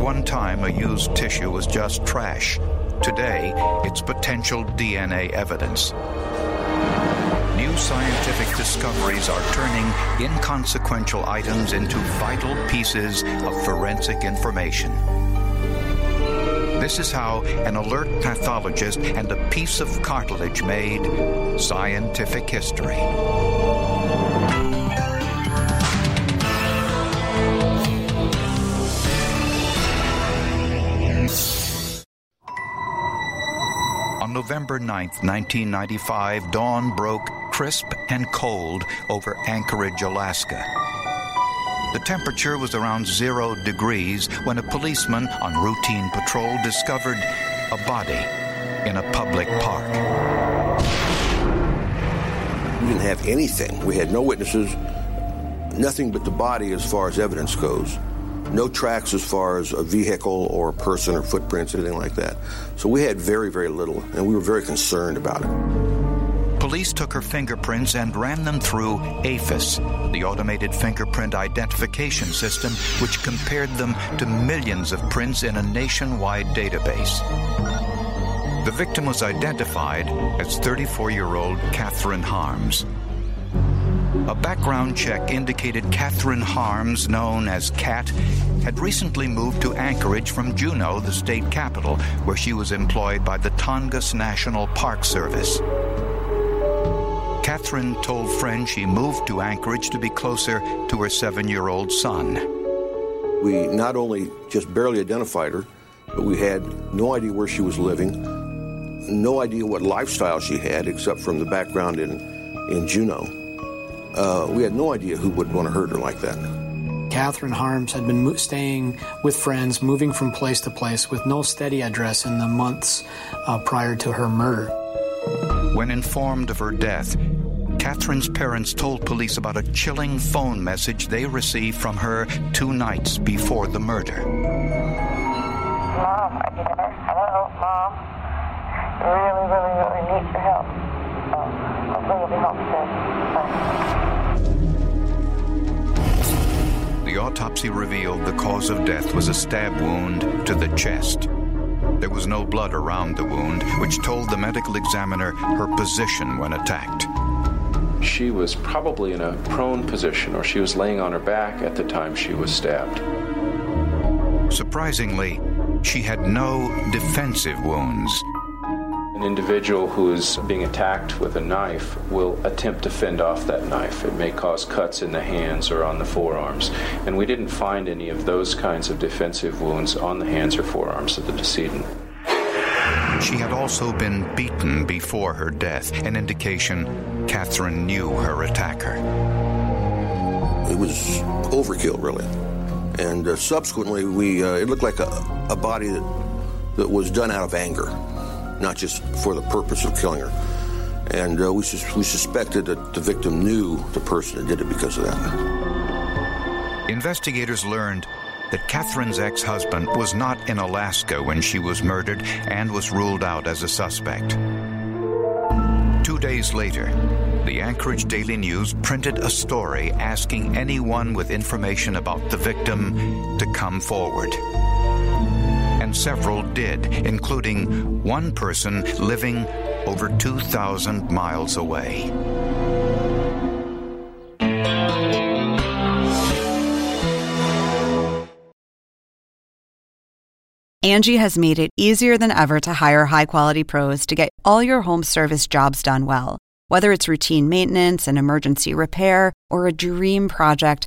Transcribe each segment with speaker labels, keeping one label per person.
Speaker 1: One time, a used tissue was just trash. Today, it's potential DNA evidence. New scientific discoveries are turning inconsequential items into vital pieces of forensic information. This is how an alert pathologist and a piece of cartilage made scientific history. November 9, 1995, dawn broke crisp and cold over Anchorage, Alaska. The temperature was around zero degrees when a policeman on routine patrol discovered a body in a public park.
Speaker 2: We didn't have anything. We had no witnesses, nothing but the body as far as evidence goes. No tracks as far as a vehicle or a person or footprints, anything like that. So we had very, very little, and we were very concerned about it.
Speaker 1: Police took her fingerprints and ran them through AFIS, the automated fingerprint identification system, which compared them to millions of prints in a nationwide database. The victim was identified as 34 year old Catherine Harms. A background check indicated Catherine Harms, known as Cat, had recently moved to Anchorage from Juneau, the state capital, where she was employed by the Tongass National Park Service. Catherine told friends she moved to Anchorage to be closer to her seven year old son.
Speaker 2: We not only just barely identified her, but we had no idea where she was living, no idea what lifestyle she had except from the background in, in Juneau. Uh, we had no idea who would want to hurt her like that.
Speaker 3: Catherine Harms had been mo- staying with friends, moving from place to place with no steady address in the months uh, prior to her murder.
Speaker 1: When informed of her death, Catherine's parents told police about a chilling phone message they received from her two nights before the murder. Autopsy revealed the cause of death was a stab wound to the chest. There was no blood around the wound, which told the medical examiner her position when attacked.
Speaker 4: She was probably in a prone position, or she was laying on her back at the time she was stabbed.
Speaker 1: Surprisingly, she had no defensive wounds.
Speaker 4: An individual who is being attacked with a knife will attempt to fend off that knife. It may cause cuts in the hands or on the forearms. And we didn't find any of those kinds of defensive wounds on the hands or forearms of the decedent.
Speaker 1: She had also been beaten before her death, an indication Catherine knew her attacker.
Speaker 2: It was overkill, really. And uh, subsequently, we uh, it looked like a, a body that, that was done out of anger, not just for the purpose of killing her. And uh, we, sus- we suspected that the victim knew the person that did it because of that.
Speaker 1: Investigators learned that Catherine's ex husband was not in Alaska when she was murdered and was ruled out as a suspect. Two days later, the Anchorage Daily News printed a story asking anyone with information about the victim to come forward. And several did, including one person living over 2,000 miles away.
Speaker 5: Angie has made it easier than ever to hire high quality pros to get all your home service jobs done well. Whether it's routine maintenance, an emergency repair, or a dream project,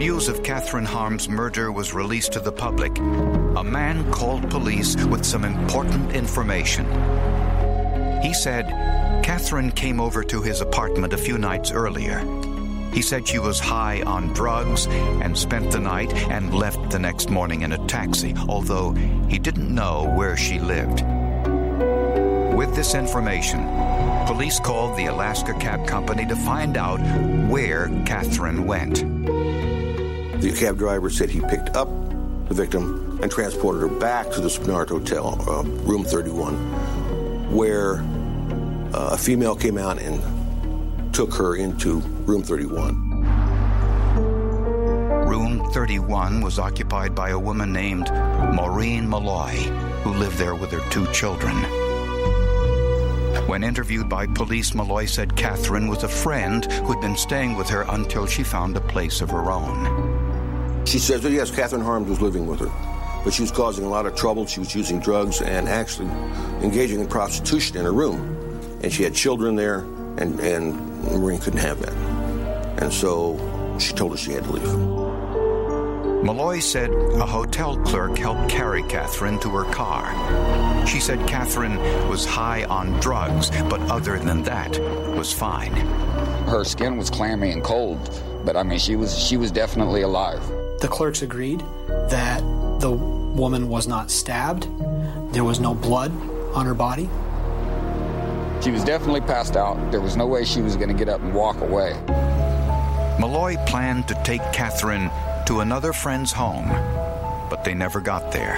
Speaker 1: news of Catherine Harm's murder was released to the public, a man called police with some important information. He said Catherine came over to his apartment a few nights earlier. He said she was high on drugs and spent the night and left the next morning in a taxi, although he didn't know where she lived. With this information, police called the Alaska Cab Company to find out where Catherine went.
Speaker 2: The cab driver said he picked up the victim and transported her back to the Spenard Hotel, uh, room 31, where uh, a female came out and took her into room 31.
Speaker 1: Room 31 was occupied by a woman named Maureen Malloy, who lived there with her two children. When interviewed by police, Malloy said Catherine was a friend who'd been staying with her until she found a place of her own.
Speaker 2: She says, well, yes, Catherine Harms was living with her, but she was causing a lot of trouble. She was using drugs and actually engaging in prostitution in her room. And she had children there, and, and Maureen couldn't have that. And so she told her she had to leave.
Speaker 1: Malloy said a hotel clerk helped carry Catherine to her car. She said Catherine was high on drugs, but other than that, was fine.
Speaker 6: Her skin was clammy and cold, but I mean, she was she was definitely alive.
Speaker 3: The clerks agreed that the woman was not stabbed. There was no blood on her body.
Speaker 6: She was definitely passed out. There was no way she was going to get up and walk away.
Speaker 1: Malloy planned to take Catherine to another friend's home, but they never got there.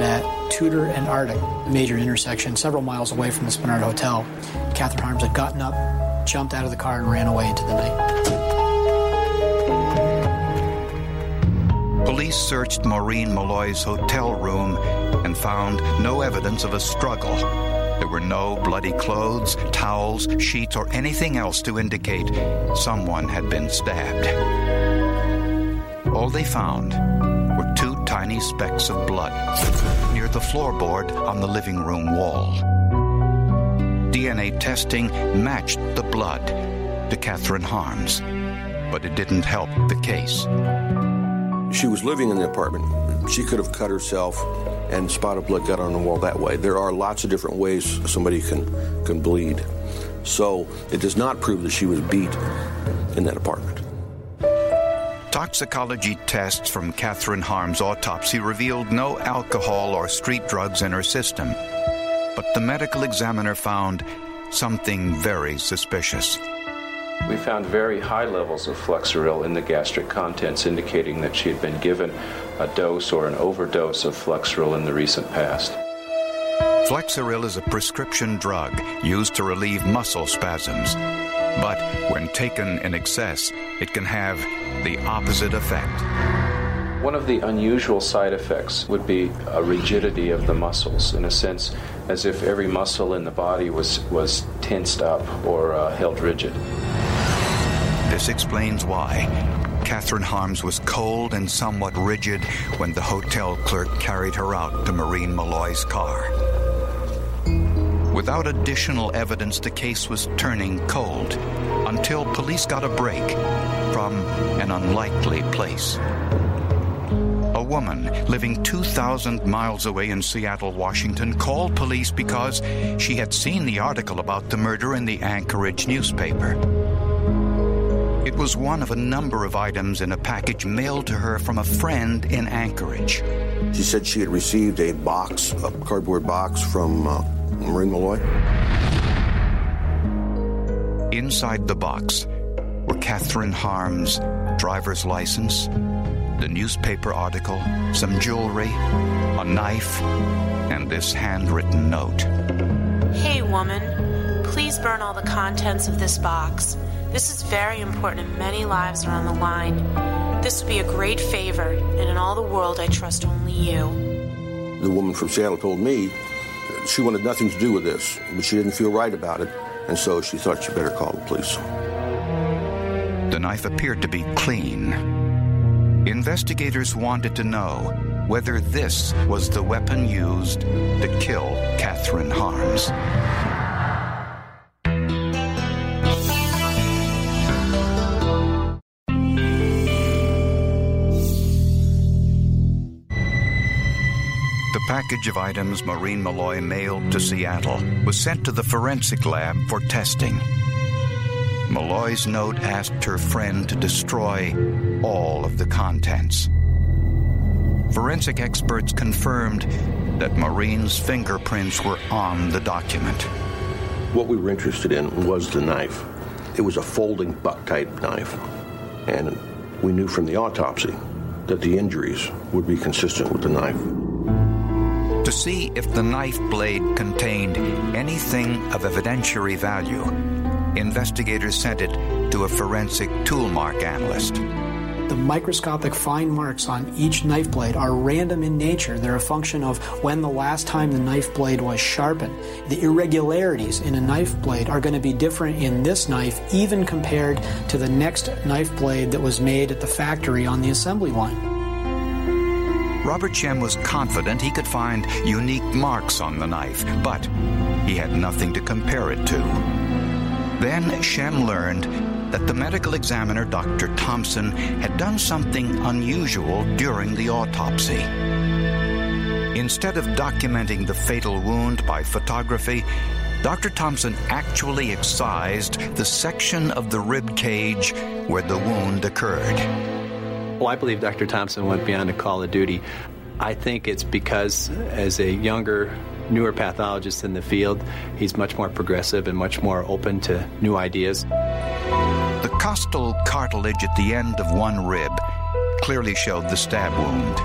Speaker 3: At Tudor and Arctic, a major intersection several miles away from the Spenard Hotel, Catherine Harms had gotten up, jumped out of the car, and ran away into the night.
Speaker 1: Police searched Maureen Malloy's hotel room and found no evidence of a struggle. There were no bloody clothes, towels, sheets, or anything else to indicate someone had been stabbed. All they found were two tiny specks of blood near the floorboard on the living room wall. DNA testing matched the blood to Catherine Harms, but it didn't help the case.
Speaker 2: She was living in the apartment. She could have cut herself and spot of blood got on the wall that way. There are lots of different ways somebody can, can bleed. So it does not prove that she was beat in that apartment.
Speaker 1: Toxicology tests from Catherine Harm's autopsy revealed no alcohol or street drugs in her system. But the medical examiner found something very suspicious.
Speaker 4: We found very high levels of Flexeril in the gastric contents, indicating that she had been given a dose or an overdose of Flexeril in the recent past.
Speaker 1: Flexeril is a prescription drug used to relieve muscle spasms. But when taken in excess, it can have the opposite effect.
Speaker 4: One of the unusual side effects would be a rigidity of the muscles, in a sense, as if every muscle in the body was, was tensed up or uh, held rigid.
Speaker 1: This explains why Catherine Harms was cold and somewhat rigid when the hotel clerk carried her out to Maureen Malloy's car. Without additional evidence, the case was turning cold until police got a break from an unlikely place. Woman living 2,000 miles away in Seattle, Washington, called police because she had seen the article about the murder in the Anchorage newspaper. It was one of a number of items in a package mailed to her from a friend in Anchorage.
Speaker 2: She said she had received a box, a cardboard box from uh, Maureen Malloy.
Speaker 1: Inside the box were Catherine Harm's driver's license, the newspaper article, some jewelry, a knife, and this handwritten note.
Speaker 7: Hey, woman, please burn all the contents of this box. This is very important and many lives are on the line. This would be a great favor, and in all the world, I trust only you.
Speaker 2: The woman from Seattle told me she wanted nothing to do with this, but she didn't feel right about it, and so she thought she better call the police.
Speaker 1: The knife appeared to be clean. Investigators wanted to know whether this was the weapon used to kill Catherine Harms. The package of items Maureen Malloy mailed to Seattle was sent to the forensic lab for testing. Malloy's note asked her friend to destroy all of the contents. Forensic experts confirmed that Maureen's fingerprints were on the document.
Speaker 2: What we were interested in was the knife. It was a folding buck type knife. And we knew from the autopsy that the injuries would be consistent with the knife.
Speaker 1: To see if the knife blade contained anything of evidentiary value, investigators sent it to a forensic toolmark analyst.
Speaker 3: The microscopic fine marks on each knife blade are random in nature. They're a function of when the last time the knife blade was sharpened. The irregularities in a knife blade are going to be different in this knife, even compared to the next knife blade that was made at the factory on the assembly line.
Speaker 1: Robert Shem was confident he could find unique marks on the knife, but he had nothing to compare it to. Then Shem learned that the medical examiner, Dr. Thompson, had done something unusual during the autopsy. Instead of documenting the fatal wound by photography, Dr. Thompson actually excised the section of the rib cage where the wound occurred.
Speaker 8: Well, I believe Dr. Thompson went beyond a call of duty. I think it's because, as a younger, newer pathologist in the field, he's much more progressive and much more open to new ideas.
Speaker 1: The costal cartilage at the end of one rib clearly showed the stab wound.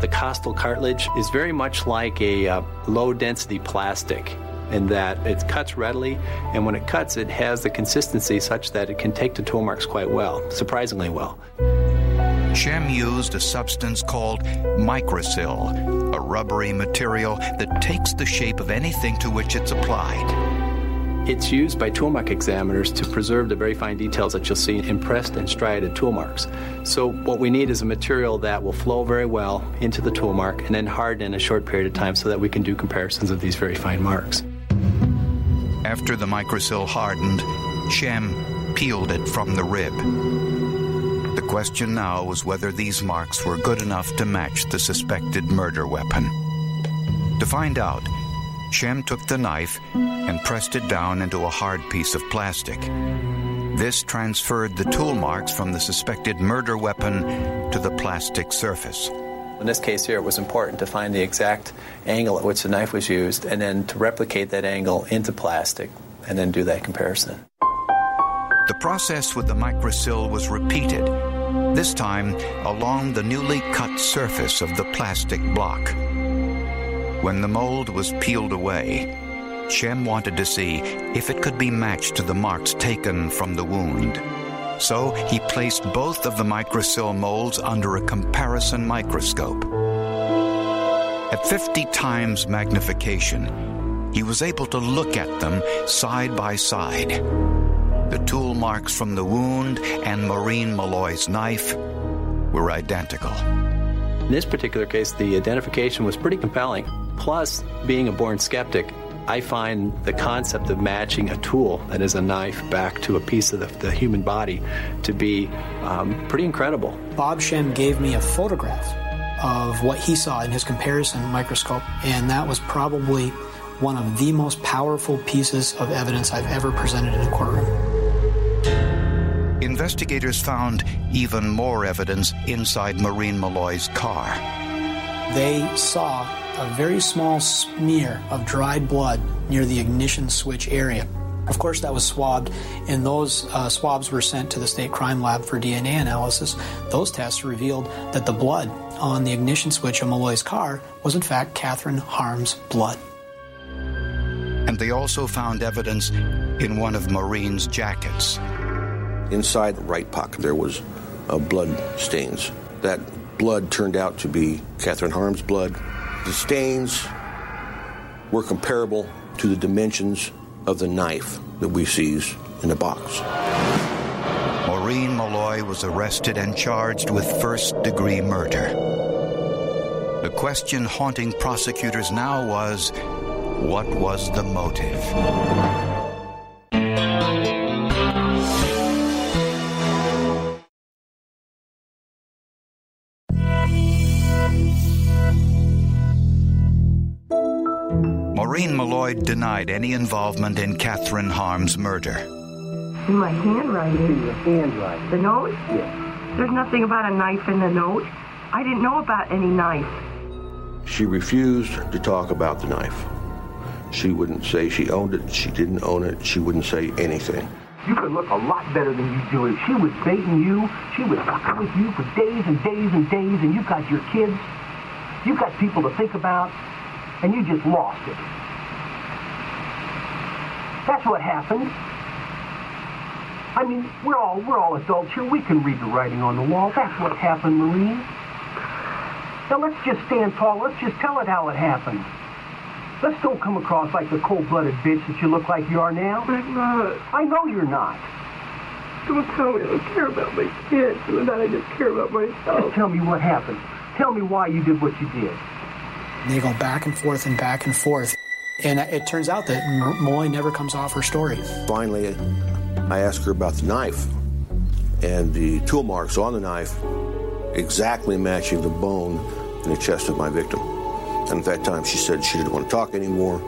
Speaker 8: The costal cartilage is very much like a uh, low density plastic in that it cuts readily, and when it cuts, it has the consistency such that it can take the tool marks quite well, surprisingly well.
Speaker 1: Shem used a substance called Mikrosil, a rubbery material that takes the shape of anything to which it's applied.
Speaker 8: It's used by toolmark examiners to preserve the very fine details that you'll see in pressed and striated tool marks. So what we need is a material that will flow very well into the tool mark and then harden in a short period of time so that we can do comparisons of these very fine marks.
Speaker 1: After the Mikrosil hardened, Shem peeled it from the rib. The question now was whether these marks were good enough to match the suspected murder weapon. To find out, Shem took the knife and pressed it down into a hard piece of plastic. This transferred the tool marks from the suspected murder weapon to the plastic surface.
Speaker 8: In this case here, it was important to find the exact angle at which the knife was used and then to replicate that angle into plastic and then do that comparison.
Speaker 1: The process with the Mikrosil was repeated, this time along the newly cut surface of the plastic block. When the mold was peeled away, Shem wanted to see if it could be matched to the marks taken from the wound. So he placed both of the Mikrosil molds under a comparison microscope. At 50 times magnification, he was able to look at them side by side. The tool marks from the wound and Maureen Malloy's knife were identical.
Speaker 8: In this particular case, the identification was pretty compelling. Plus, being a born skeptic, I find the concept of matching a tool that is a knife back to a piece of the, the human body to be um, pretty incredible.
Speaker 3: Bob Shem gave me a photograph of what he saw in his comparison microscope, and that was probably one of the most powerful pieces of evidence I've ever presented in a courtroom.
Speaker 1: Investigators found even more evidence inside Maureen Malloy's car.
Speaker 3: They saw a very small smear of dried blood near the ignition switch area. Of course, that was swabbed, and those uh, swabs were sent to the state crime lab for DNA analysis. Those tests revealed that the blood on the ignition switch of Malloy's car was, in fact, Catherine Harm's blood.
Speaker 1: And they also found evidence in one of Maureen's jackets.
Speaker 2: Inside the right pocket, there was uh, blood stains. That blood turned out to be Catherine Harm's blood. The stains were comparable to the dimensions of the knife that we seized in the box.
Speaker 1: Maureen Malloy was arrested and charged with first degree murder. The question haunting prosecutors now was what was the motive? Maureen Malloy denied any involvement in Catherine Harm's murder.
Speaker 9: In my handwriting.
Speaker 10: The handwriting.
Speaker 9: The note?
Speaker 10: Yes.
Speaker 9: There's nothing about a knife in the note. I didn't know about any knife.
Speaker 2: She refused to talk about the knife. She wouldn't say she owned it, she didn't own it, she wouldn't say anything.
Speaker 10: You could look a lot better than you do. If she was baiting you, she was fucking with you for days and days and days, and you've got your kids, you've got people to think about, and you just lost it. That's what happened. I mean, we're all we're all adults here. We can read the writing on the wall. That's what happened, Maureen. Now let's just stand tall. Let's just tell it how it happened. Let's don't come across like the cold-blooded bitch that you look like you are now.
Speaker 9: I'm not.
Speaker 10: I know you're not.
Speaker 9: Don't tell me I don't care about my kids and that I just care about myself.
Speaker 10: Just tell me what happened. Tell me why you did what you did.
Speaker 3: They go back and forth and back and forth. And it turns out that Malloy never comes off her story.
Speaker 2: Finally, I asked her about the knife, and the tool marks on the knife exactly matching the bone in the chest of my victim. And at that time, she said she didn't want to talk anymore.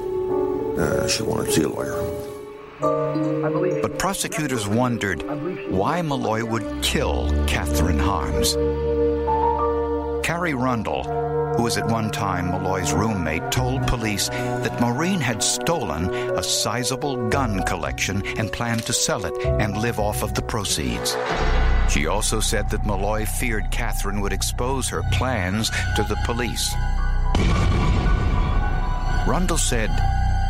Speaker 2: Uh, she wanted to see a lawyer.
Speaker 1: But prosecutors wondered why Malloy would kill Catherine Harms. Carrie Rundle, who was at one time Malloy's roommate, told police that Maureen had stolen a sizable gun collection and planned to sell it and live off of the proceeds. She also said that Malloy feared Catherine would expose her plans to the police. Rundle said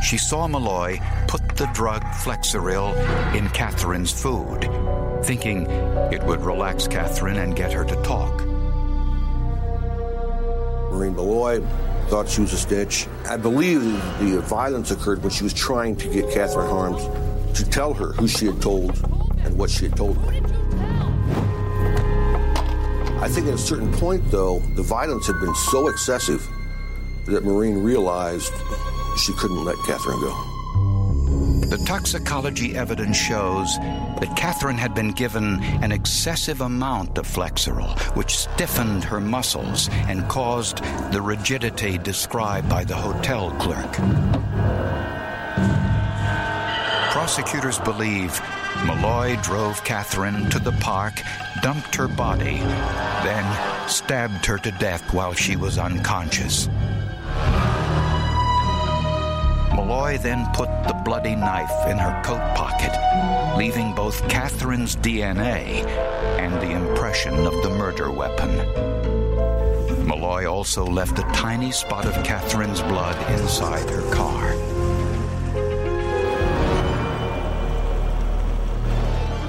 Speaker 1: she saw Malloy put the drug Flexeril in Catherine's food, thinking it would relax Catherine and get her to talk.
Speaker 2: Maureen Malloy thought she was a snitch. I believe the violence occurred when she was trying to get Catherine Harms to tell her who she had told and what she had told her. I think at a certain point, though, the violence had been so excessive that Maureen realized she couldn't let Catherine go.
Speaker 1: The toxicology evidence shows that Catherine had been given an excessive amount of Flexeril, which stiffened her muscles and caused the rigidity described by the hotel clerk. Prosecutors believe Malloy drove Catherine to the park, dumped her body, then stabbed her to death while she was unconscious. Malloy then put the bloody knife in her coat pocket, leaving both Catherine's DNA and the impression of the murder weapon. Malloy also left a tiny spot of Catherine's blood inside her car.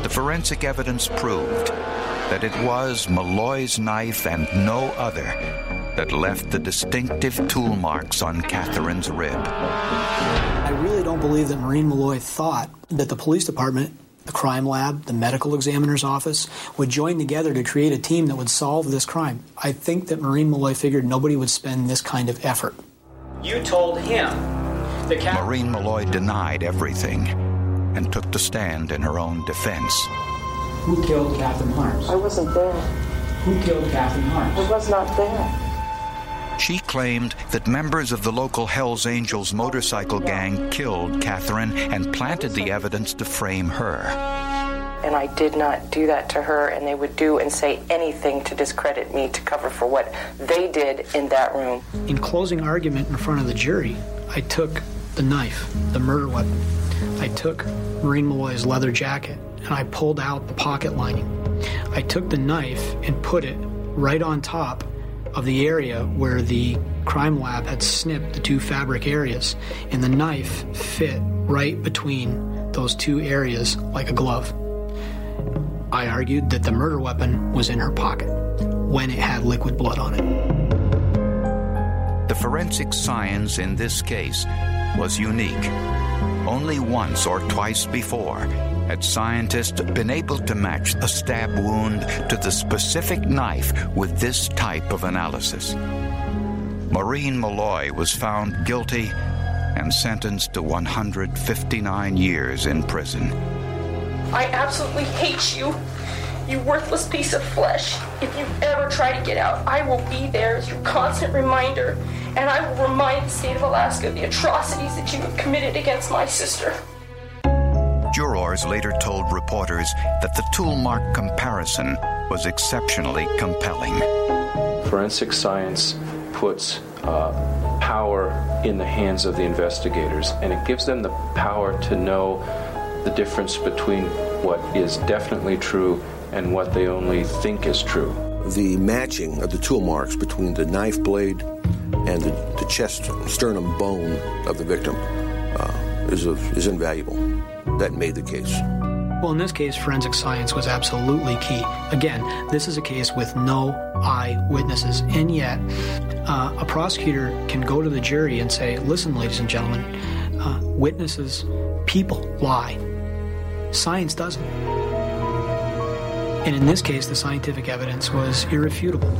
Speaker 1: The forensic evidence proved that it was Malloy's knife and no other that left the distinctive tool marks on Catherine's rib.
Speaker 3: I really don't believe that Maureen Malloy thought that the police department, the crime lab, the medical examiner's office would join together to create a team that would solve this crime. I think that Maureen Malloy figured nobody would spend this kind of effort.
Speaker 11: You told him the
Speaker 1: Cat- Maureen Malloy denied everything and took the stand in her own defense.
Speaker 3: Who killed Catherine Harms?
Speaker 9: I wasn't there.
Speaker 3: Who killed Catherine Harms?
Speaker 9: I was not there.
Speaker 1: She claimed that members of the local Hells Angels motorcycle gang killed Catherine and planted the evidence to frame her.
Speaker 12: And I did not do that to her, and they would do and say anything to discredit me to cover for what they did in that room.
Speaker 3: In closing argument in front of the jury, I took the knife, the murder weapon. I took Maureen Malloy's leather jacket and I pulled out the pocket lining. I took the knife and put it right on top of the area where the crime lab had snipped the two fabric areas, and the knife fit right between those two areas like a glove. I argued that the murder weapon was in her pocket when it had liquid blood on it.
Speaker 1: The forensic science in this case was unique. Only once or twice before had scientists been able to match a stab wound to the specific knife with this type of analysis. Maureen Malloy was found guilty and sentenced to 159 years in prison.
Speaker 13: I absolutely hate you, you worthless piece of flesh. If you ever try to get out, I will be there as your constant reminder, and I will remind the state of Alaska of the atrocities that you have committed against my sister.
Speaker 1: Jurors later told reporters that the tool mark comparison was exceptionally compelling.
Speaker 4: Forensic science puts uh, power in the hands of the investigators, and it gives them the power to know the difference between what is definitely true and what they only think is true.
Speaker 2: The matching of the tool marks between the knife blade and the, the chest sternum bone of the victim uh, is, a, is invaluable. That made the case.
Speaker 3: Well, in this case, forensic science was absolutely key. Again, this is a case with no eyewitnesses, and yet uh, a prosecutor can go to the jury and say, listen, ladies and gentlemen, uh, witnesses, people lie. Science doesn't. And in this case, the scientific evidence was irrefutable.